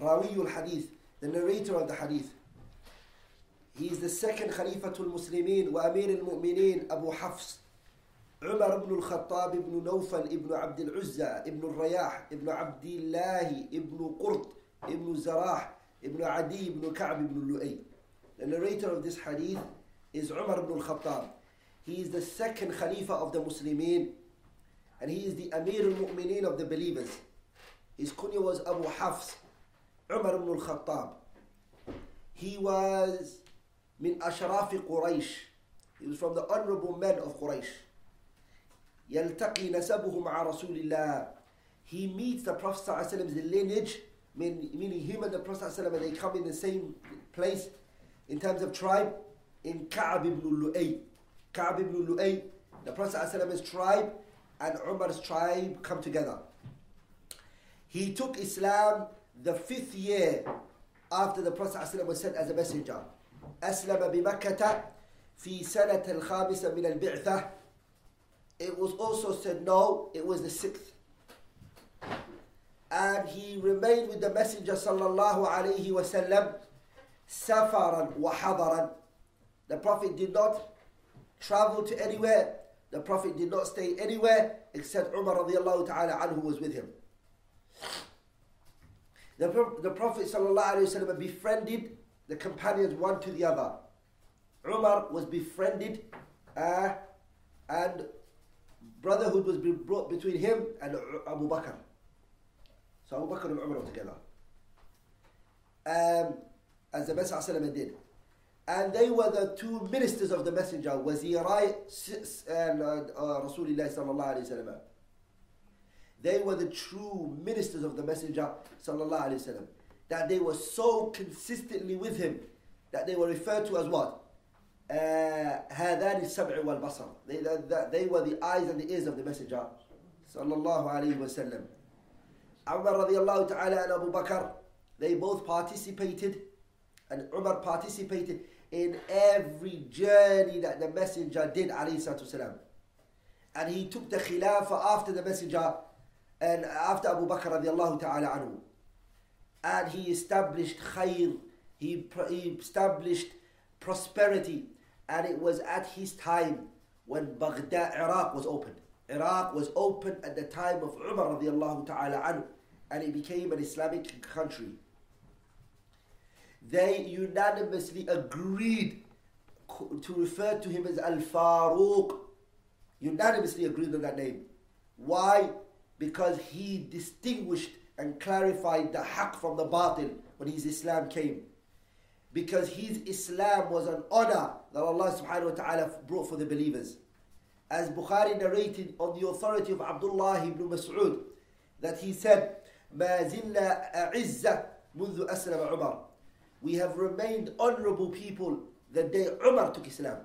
Rawiul Hadith, the narrator of the Hadith. He is the second Khalifa Khalifatul Muslimin wa Amir al Mu'mineen, Abu Hafs. Umar ibn al-Khattab ibn Nawfal ibn Abd al-Uzza ibn al-Rayah ibn Abdillahi ibn Qurt ibn Zarah ibn Adi ibn Ka'b ibn Lu'ay. The narrator of this hadith is Umar ibn al-Khattab. He is the second Khalifa of the Muslimin and he is the Amir al-Mu'mineen of the believers. His kunya was Abu Hafs Umar ibn al-Khattab. He was min ashrafi Quraysh. He was from the honorable men of Quraysh. يلتقي نسبه مع رسول الله. He meets the Prophet ﷺ's lineage, meaning him and the Prophet ﷺ, they come in the same place in terms of tribe, in Ka'b ibn Lu'ay. Ka'b ibn Lu'ay, the Prophet ﷺ's tribe and Umar's tribe come together. He took Islam the fifth year after the Prophet ﷺ was sent as a messenger. أسلم بمكة في سنة الخامسة من البعثة. It was also said no, it was the sixth. And he remained with the Messenger sallallahu alayhi wasallam safaran wa hadaran. The Prophet did not travel to anywhere. The Prophet did not stay anywhere except Umar radiallahu ta'ala anhu was with him. The, the Prophet ﷺ befriended the companions one to the other. Umar was befriended uh, and brotherhood was brought between him and Abu Bakr. So Abu Bakr and Umar were together. Um, as the Messenger did. And they were the two ministers of the Messenger, Wazirai and uh, uh, Rasulullah sallallahu They were the true ministers of the Messenger sallallahu alayhi wa That they were so consistently with him that they were referred to as what? هذان السبع والبصر. They, they, they were the eyes and the ears of the Messenger sallallahu alayhi wa sallam. Umar radiallahu ta'ala and Abu Bakr, they both participated and Umar participated in every journey that the Messenger did, alayhi And he took the Khilafah after the Messenger and after Abu Bakr radiallahu ta'ala anhu. And he established khair, he, he established prosperity. And it was at his time when Baghdad, Iraq was opened. Iraq was opened at the time of Umar radiallahu ta'ala anhu. And it became an Islamic country they unanimously agreed to refer to him as Al Faruq. Unanimously agreed on that name. Why? Because he distinguished and clarified the haqq from the batil when his Islam came. Because his Islam was an honor that Allah subhanahu wa ta'ala brought for the believers. As Bukhari narrated on the authority of Abdullah ibn Mas'ud, that he said, ما زلنا أعزة منذ أسلم عمر we have remained honorable people the day Umar took Islam.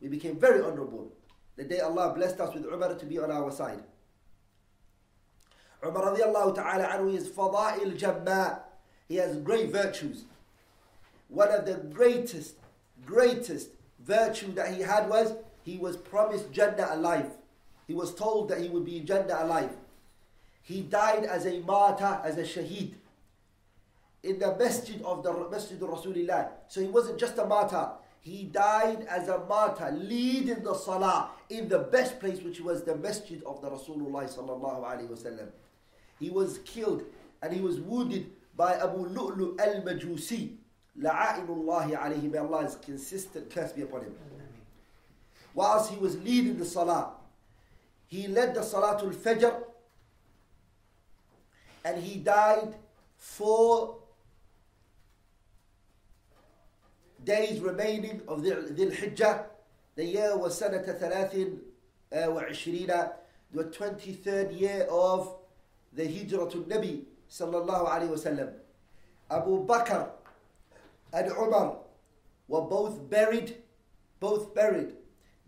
We became very honorable. The day Allah blessed us with Umar to be on our side. Umar radiallahu ta'ala anhu is fada'il jamma. He has great virtues. One of the greatest, greatest virtue that he had was he was promised Jannah alive. He was told that he would be in Jannah alive. He died as a martyr, as a shaheed in the masjid of the Masjid of Rasulullah. So he wasn't just a martyr. He died as a martyr, leading the salah in the best place, which was the masjid of the Rasulullah. He was killed and he was wounded by Abu Lu'lu al-Majusi. La'ainullahi alayhi. May Allah's consistent curse be upon him. Whilst he was leading the salah, he led the salatul fajr and he died four days remaining of the Hijjah. The year was Sanata Thalathin uh, the 23rd year of the Hijrah to Nabi sallallahu alayhi wasallam. Abu Bakr and Umar were both buried, both buried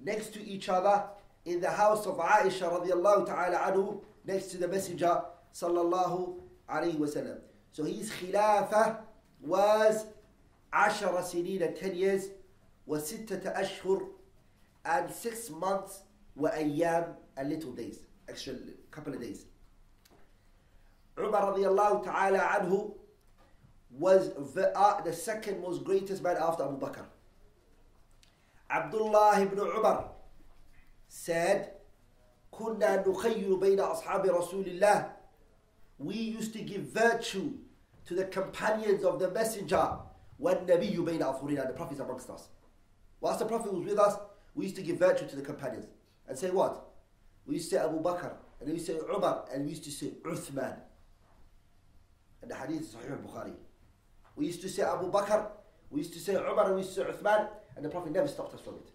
next to each other in the house of Aisha radiallahu ta'ala anhu, next to the Messenger sallallahu alayhi wasallam. So his khilafah was عشر سنين 10 years وستة أشهر and 6 months وأيام and little days actual couple of days عمر رضي الله تعالى عنه was the, uh, the second most greatest man after Abu Bakr. Abdullah ibn Umar said, كنا نخير بين أصحاب رسول الله We used to give virtue to the companions of the messenger والنبي بين أظهرنا The Prophet is amongst us. Whilst the Prophet was with us, we used to give virtue to the companions. And say what? We used to say Abu Bakr, and we used to say Umar, and we used to say Uthman. Hadith al-Bukhari. We used to say Abu Bakr, we used to say Umar, we used to say Uthman, and the Prophet never stopped us from it.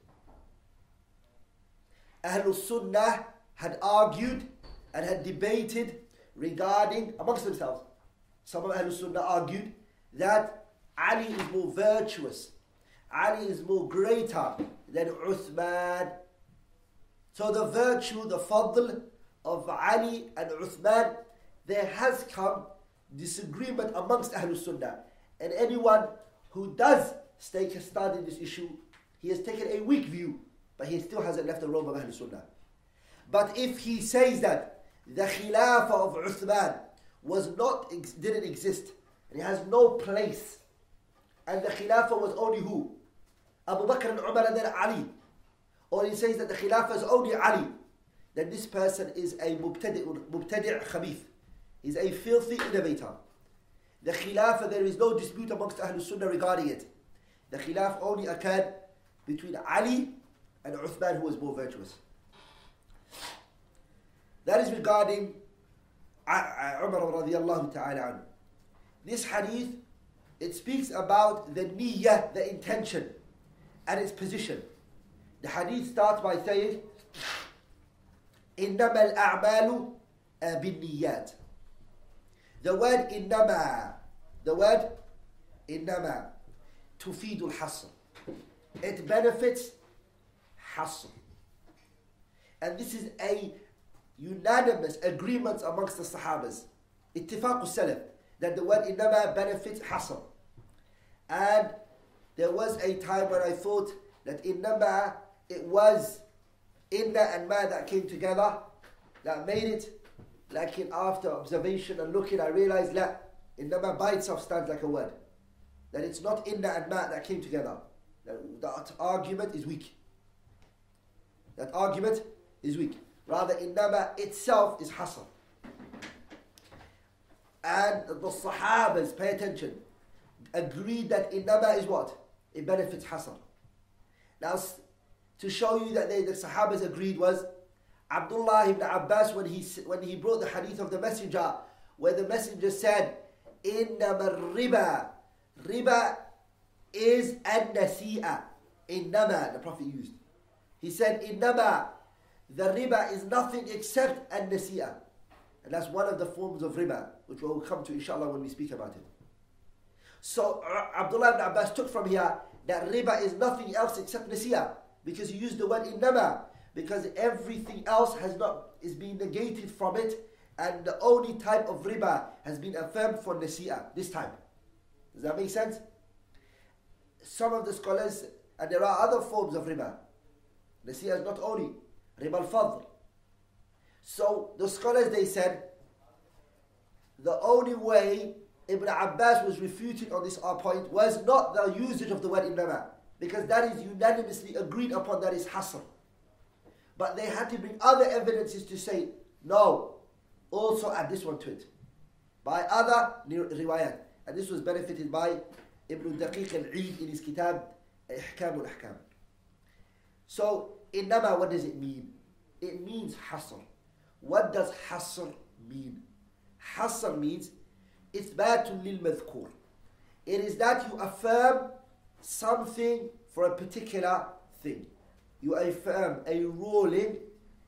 Ahlul Sunnah had argued and had debated regarding, amongst themselves, some of Ahlul Sunnah argued that Ali is more virtuous, Ali is more greater than Uthman. So the virtue, the fadl of Ali and Uthman, there has come disagreement amongst Ahlul Sunnah. And anyone who does take a stand in this issue, he has taken a weak view, but he still hasn't left the robe of Ahlul Sunnah. But if he says that the Khilafah of Uthman was not, didn't exist, and it has no place, and the Khilafah was only who? Abu Bakr and Umar and then Ali. Or he says that the Khilafah is only Ali, then this person is a mubtadi' mubtadi' He's a filthy innovator. The Khilafah, there is no dispute amongst Ahlul Sunnah regarding it. The Khilaf only occurred between Ali and Uthman, who was more virtuous. That is regarding Umar radiallahu ta'ala This hadith, it speaks about the niyyah, the intention, and its position. The hadith starts by saying, إنما الأعمال بالنيات. the word innama, the word innama, tufidul hasr. It benefits hasr. And this is a unanimous agreement amongst the Sahabas, ittifaqus salaf, that the word innama benefits hasr. And there was a time when I thought that innama, it was inna and ma that came together, that made it Lakin after observation and looking, I realized that innama by itself stands like a word. That it's not in and ma that came together. That, that argument is weak. That argument is weak. Rather, innama itself is hasr. And the Sahabas, pay attention, agreed that innama is what? It benefits hasr. Now, to show you that they, the Sahabas agreed was Abdullah ibn Abbas when he, when he brought the hadith of the Messenger, where the Messenger said, Innama riba. Riba is an-nasi'a. Innama, the Prophet used. He said, Innama, the riba is nothing except an-nasi'a. And that's one of the forms of riba, which we'll come to inshallah when we speak about it. So uh, Abdullah ibn Abbas took from here that riba is nothing else except nasi'a because he used the word innama because everything else has not is being negated from it and the only type of riba has been affirmed for nasi'a this time. Does that make sense? Some of the scholars, and there are other forms of riba. Nasi'a is not only riba al-fadl. So the scholars they said the only way Ibn Abbas was refuted on this point was not the usage of the word innama because that is unanimously agreed upon that is hasr. But they had to bring other evidences to say, no, also add this one to it. By other riwayat. And this was benefited by Ibn Daqiq al-Eid in his kitab Ihkam al-Ahkam. So, innama, what does it mean? It means hasr. What does hasr mean? Hasr means إثبات للمذكور. It is that you affirm something for a particular thing. You affirm a ruling,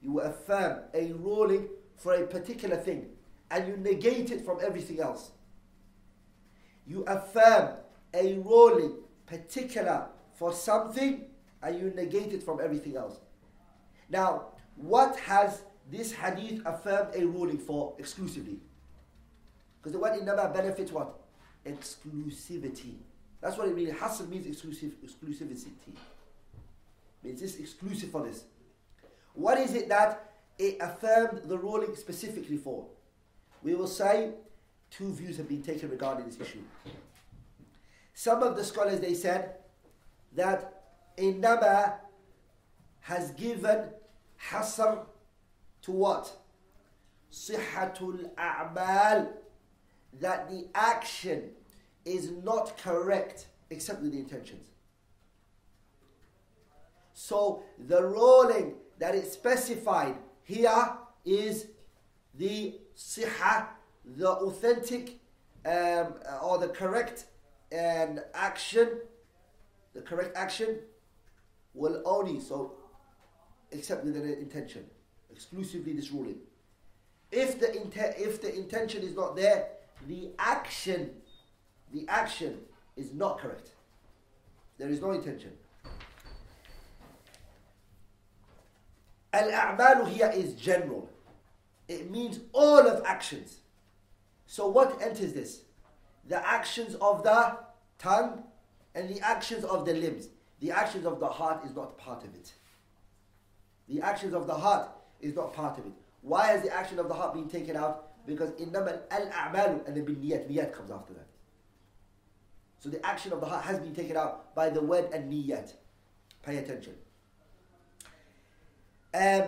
you affirm a ruling for a particular thing, and you negate it from everything else. You affirm a ruling particular for something, and you negate it from everything else. Now, what has this hadith affirmed a ruling for exclusively? Because the word innama benefits what? Exclusivity. That's what it means. Hasr means exclusive, exclusivity. Means this exclusive for this. What is it that it affirmed the ruling specifically for? We will say two views have been taken regarding this issue. Some of the scholars they said that innama has given hasr to what? Sihatul a'mal. That the action is not correct except with the intentions. So the ruling that is specified here is the siha, the authentic um, or the correct and action, the correct action will only so except with an intention, exclusively this ruling. If the if the intention is not there, the action, the action is not correct. There is no intention. Al-a'malu here is general. It means all of actions. So what enters this? The actions of the tongue and the actions of the limbs. The actions of the heart is not part of it. The actions of the heart is not part of it. Why has the action of the heart been taken out? Because in innama al-a'malu and then niyat. Niyat comes after that. So the action of the heart has been taken out by the word and niyat. Pay attention. Um,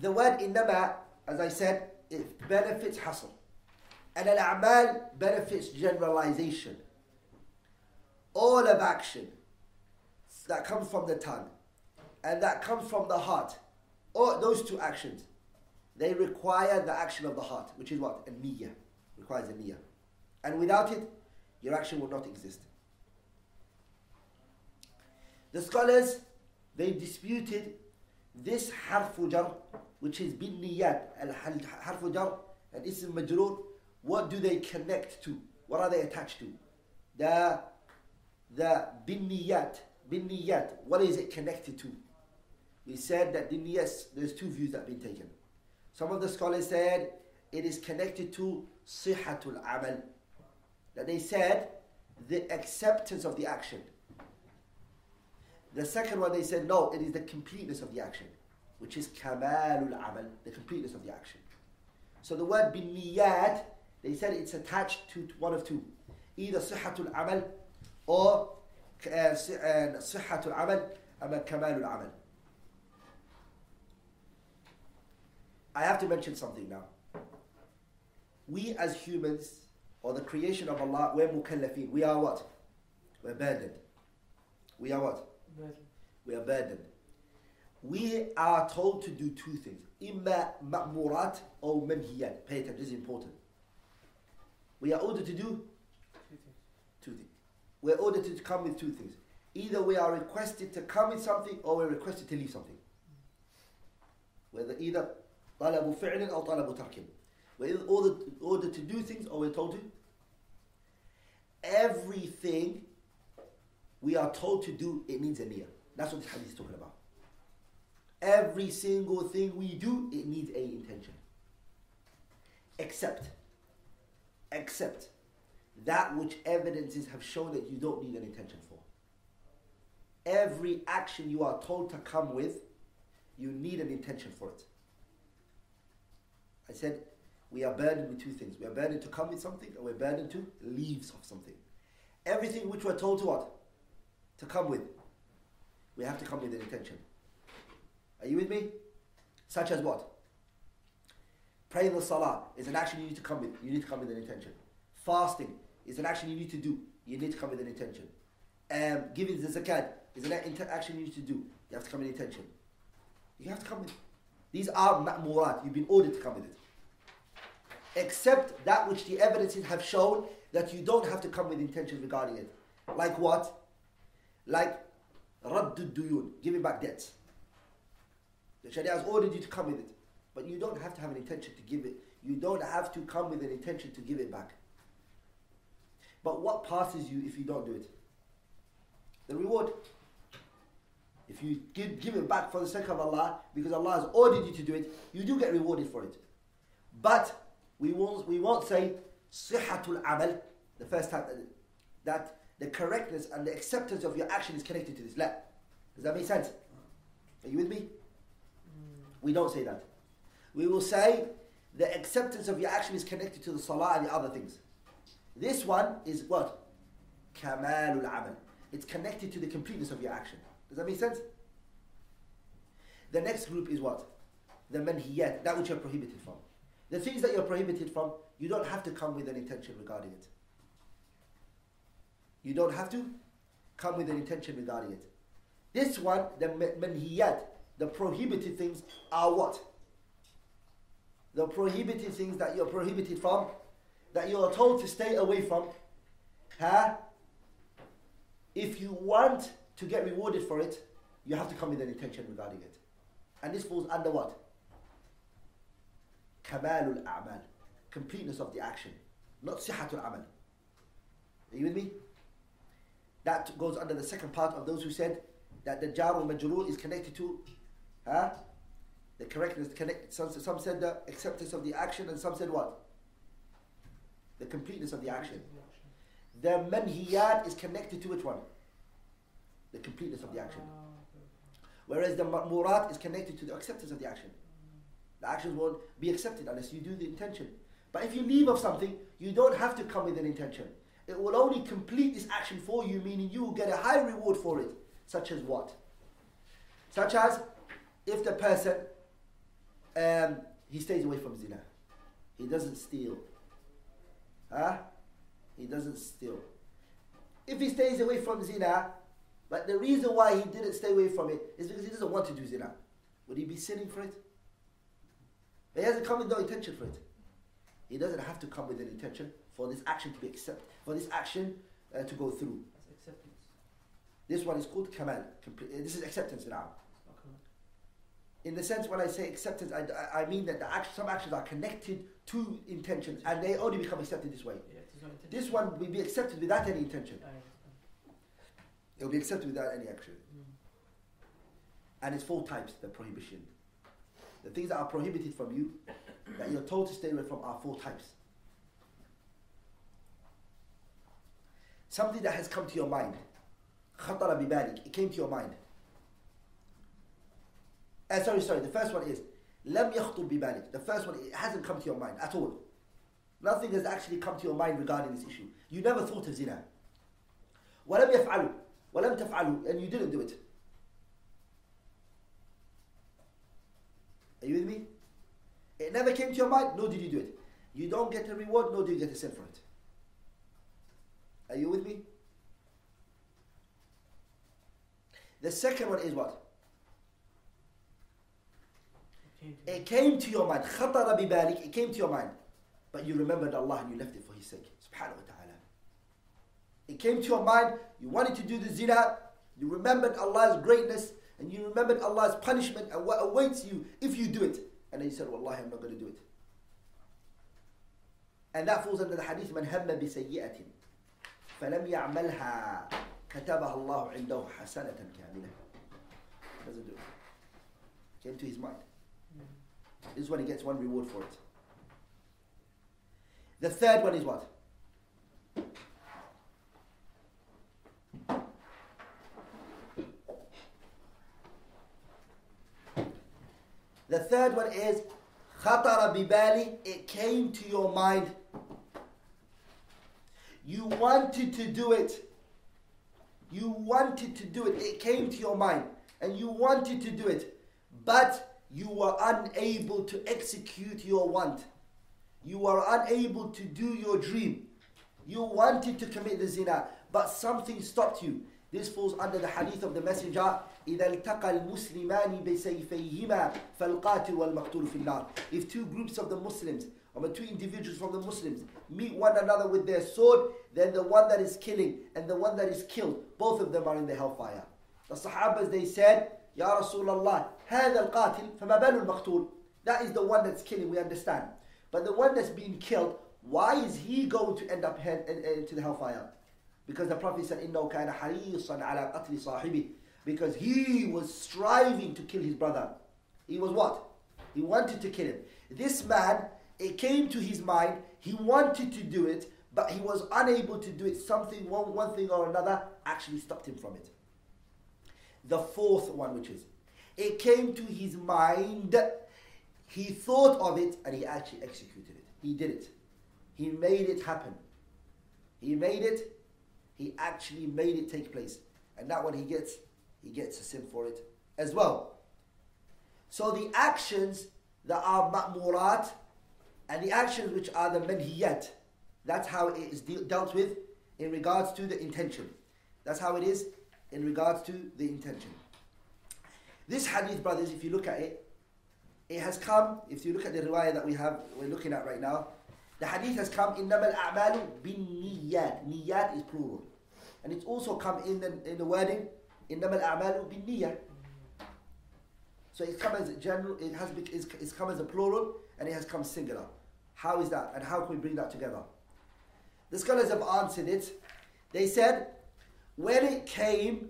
the word innama, as I said, it benefits hasr. And al-a'mal benefits generalization. All of action that comes from the tongue and that comes from the heart, all those two actions, they require the action of the heart, which is what? A niyyah. Requires a niyyah. And without it, your action will not exist. The scholars, they disputed this harfu jar, which is bin niyat, al-harfu jar, and ism majroor, what do they connect to? What are they attached to? The, the bin niyat, bin niyat, what is it connected to? We said that the niyas, there's two views that have been taken. Some of the scholars said it is connected to sihatul amal, that they said the acceptance of the action. The second one they said no, it is the completeness of the action, which is kamalul amal, the completeness of the action. So the word binniyat, they said it's attached to one of two, either sihatul amal or uh, uh, sihatul amal ama kamalul amal. I have to mention something now. We as humans or the creation of Allah, we're mukallafeen. We are what? We're burdened. We are what? Burden. We are burdened. We are told to do two things. Imma ma'murat or manhiyat. Pay attention, this is important. We are ordered to do Two things. two things. We're ordered to come with two things. Either we are requested to come with something or we're requested to leave something. Whether either طلب فعل أو طلب ترك. We're ordered, ordered to do things or we're told to. Everything we are told to do, it needs a niyyah. That's what this hadith is talking about. Every single thing we do, it needs a intention. Except, except that which evidences have shown that you don't need an intention for. Every action you are told to come with, you need an intention for it. I said, we are burdened with two things. We are burdened to come with something, and we're burdened to leave of something. Everything which we're told to what? To come with. We have to come with an intention. Are you with me? Such as what? Praying the salah is an action you need to come with. You need to come with an intention. Fasting is an action you need to do. You need to come with an intention. Um, giving the zakat is an action you need to do. You have to come with an intention. You have to come with. These are ma'murat. You've been ordered to come with it. Except that which the evidences have shown that you don't have to come with intention regarding it. Like what? Like raddud duyun, giving back debts. The Sharia has ordered you to come with it. But you don't have to have an intention to give it. You don't have to come with an intention to give it back. But what passes you if you don't do it? The reward. If you give, give it back for the sake of Allah, because Allah has ordered you to do it, you do get rewarded for it. But we won't, we won't say sihatul amal, the first time that, that the correctness and the acceptance of your action is connected to this. La. Does that make sense? Are you with me? Hmm. We don't say that. we will say the acceptance of your action is connected to the salah and the other things. This one is what? Kamalul amal. It's connected to the completeness of your action. Does that make sense? The next group is what? The manhiyat, that which you're prohibited from. The things that you're prohibited from, you don't have to come with an intention regarding it. You don't have to come with an intention regarding it. This one, the manhiyat, the prohibited things, are what? The prohibited things that you're prohibited from, that you are told to stay away from. Huh? If you want to get rewarded for it, you have to come with an intention regarding it. And this falls under what? Kamalul A'mal. Completeness of the action. Not Sihatul Amal. Are you with me? That goes under the second part of those who said that the jar al majrur is connected to huh? the correctness connected some, some said the acceptance of the action and some said what the completeness of the action the manhiyat is connected to which one the completeness of the action ah, whereas the ma'murat is connected to the acceptance of the action the actions won't be accepted unless you do the intention but if you leave of something you don't have to come with an intention it will only complete this action for you meaning you will get a high reward for it such as what? Such as if the person um, he stays away from zina, he doesn't steal. Huh? He doesn't steal. If he stays away from zina, but the reason why he didn't stay away from it is because he doesn't want to do zina. Would he be sinning for it? He hasn't come with no intention for it. He doesn't have to come with an intention for this action to be accepted, for this action uh, to go through. Acceptance. This one is called kamal. This is acceptance now. In the sense, when I say acceptance, I, I mean that the action, some actions are connected to intentions and they only become accepted this way. Yeah, this one will be accepted without any intention. It will be accepted without any action. Mm. And it's four types the prohibition. The things that are prohibited from you, that you're told to stay away from, are four types. Something that has come to your mind خطر ببالك it came to your mind uh, sorry sorry the first one is لم يخطر ببالك the first one it hasn't come to your mind at all nothing has actually come to your mind regarding this issue you never thought of zina ولم يفعلوا ولم تفعلوا and you didn't do it you with me it never came to your mind nor did you do it you don't get a reward nor do you get a sin for it are you with me The second one is what? It came to your mind. خطر ببالك. It came to your mind. But you remembered Allah and you left it for His sake. Subhanahu wa ta'ala. It came to your mind. You wanted to do the zina. You remembered Allah's greatness. And you remembered Allah's punishment and what awaits you if you do it. And then you said, Wallahi, I'm not going to do it. And that falls under the hadith, من هم بسيئة فلم يعملها كتبها الله عنده حسنة كاملة doesn't do it came to his mind this is when he gets one reward for it the third one is what The third one is khatara bibali, it came to your mind. You wanted to do it. You wanted to do it. It came to your mind and you wanted to do it, but you were unable to execute your want. You were unable to do your dream. You wanted to commit the zina, but something stopped you. This falls under the hadith of the Messenger إذا التقى المسلمان بسيفيهما فالقاتل والمقتول في النار If two groups of the Muslims or two individuals from the Muslims meet one another with their sword, then the one that is killing and the one that is killed, both of them are in the hellfire. The Sahabas they said, Ya Rasulullah, هذا القاتل فما بال المقتول That is the one that's killing, we understand. But the one that's being killed, why is he going to end up into the hellfire? Because the Prophet said, إِنَّهُ كَانَ حَرِيصًا عَلَى قَتْلِ صَاحِبِهِ because he was striving to kill his brother. He was what? He wanted to kill him. This man, it came to his mind, he wanted to do it, but he was unable to do it. Something, one, one thing or another, actually stopped him from it. The fourth one, which is, it came to his mind, He thought of it and he actually executed it. He did it. He made it happen. He made it. He actually made it take place. And that one he gets, he gets a sin for it as well. So the actions that are ma'murat and the actions which are the manhiyat, that's how it is de- dealt with in regards to the intention. That's how it is in regards to the intention. This hadith, brothers, if you look at it, it has come, if you look at the riwayah that we have, we're looking at right now, the hadith has come, إِنَّمَا bin بِالنِّيَّاتِ Niyat is plural. And it's also come in the, in the wording إِنَّمَا الْأَعْمَالُ بِالنِّيَّةِ So it's come as a general, it has it's, it's come as a plural, and it has come singular. How is that? And how can we bring that together? The scholars have answered it. They said, when it came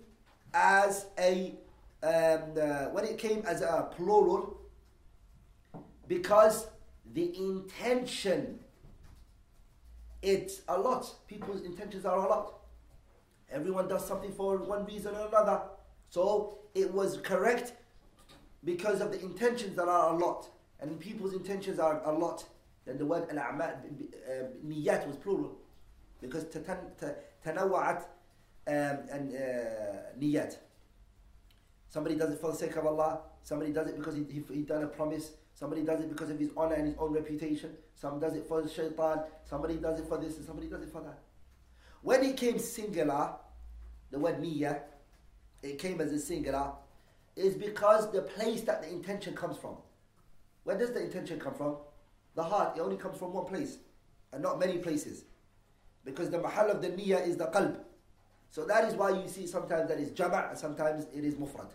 as a um, uh, when it came as a plural, because the intention, it's a lot. People's intentions are a lot. Everyone does something for one reason or another. So it was correct because of the intentions that are a lot. And people's intentions are a lot. Then the word al-a'mal, uh, niyat was plural. Because tanawa'at um, and uh, niyat. Somebody does it for the sake of Allah. Somebody does it because he, he, he done a promise. Somebody does it because of his honor and his own reputation. Some does it for shaitan. Somebody does it for this and somebody does it for that. When it came singular, the word niyyah, it came as a singular, is because the place that the intention comes from. Where does the intention come from? The heart. It only comes from one place and not many places. Because the mahal of the niyyah is the qalb. So that is why you see sometimes that is jama' and sometimes it is mufrad.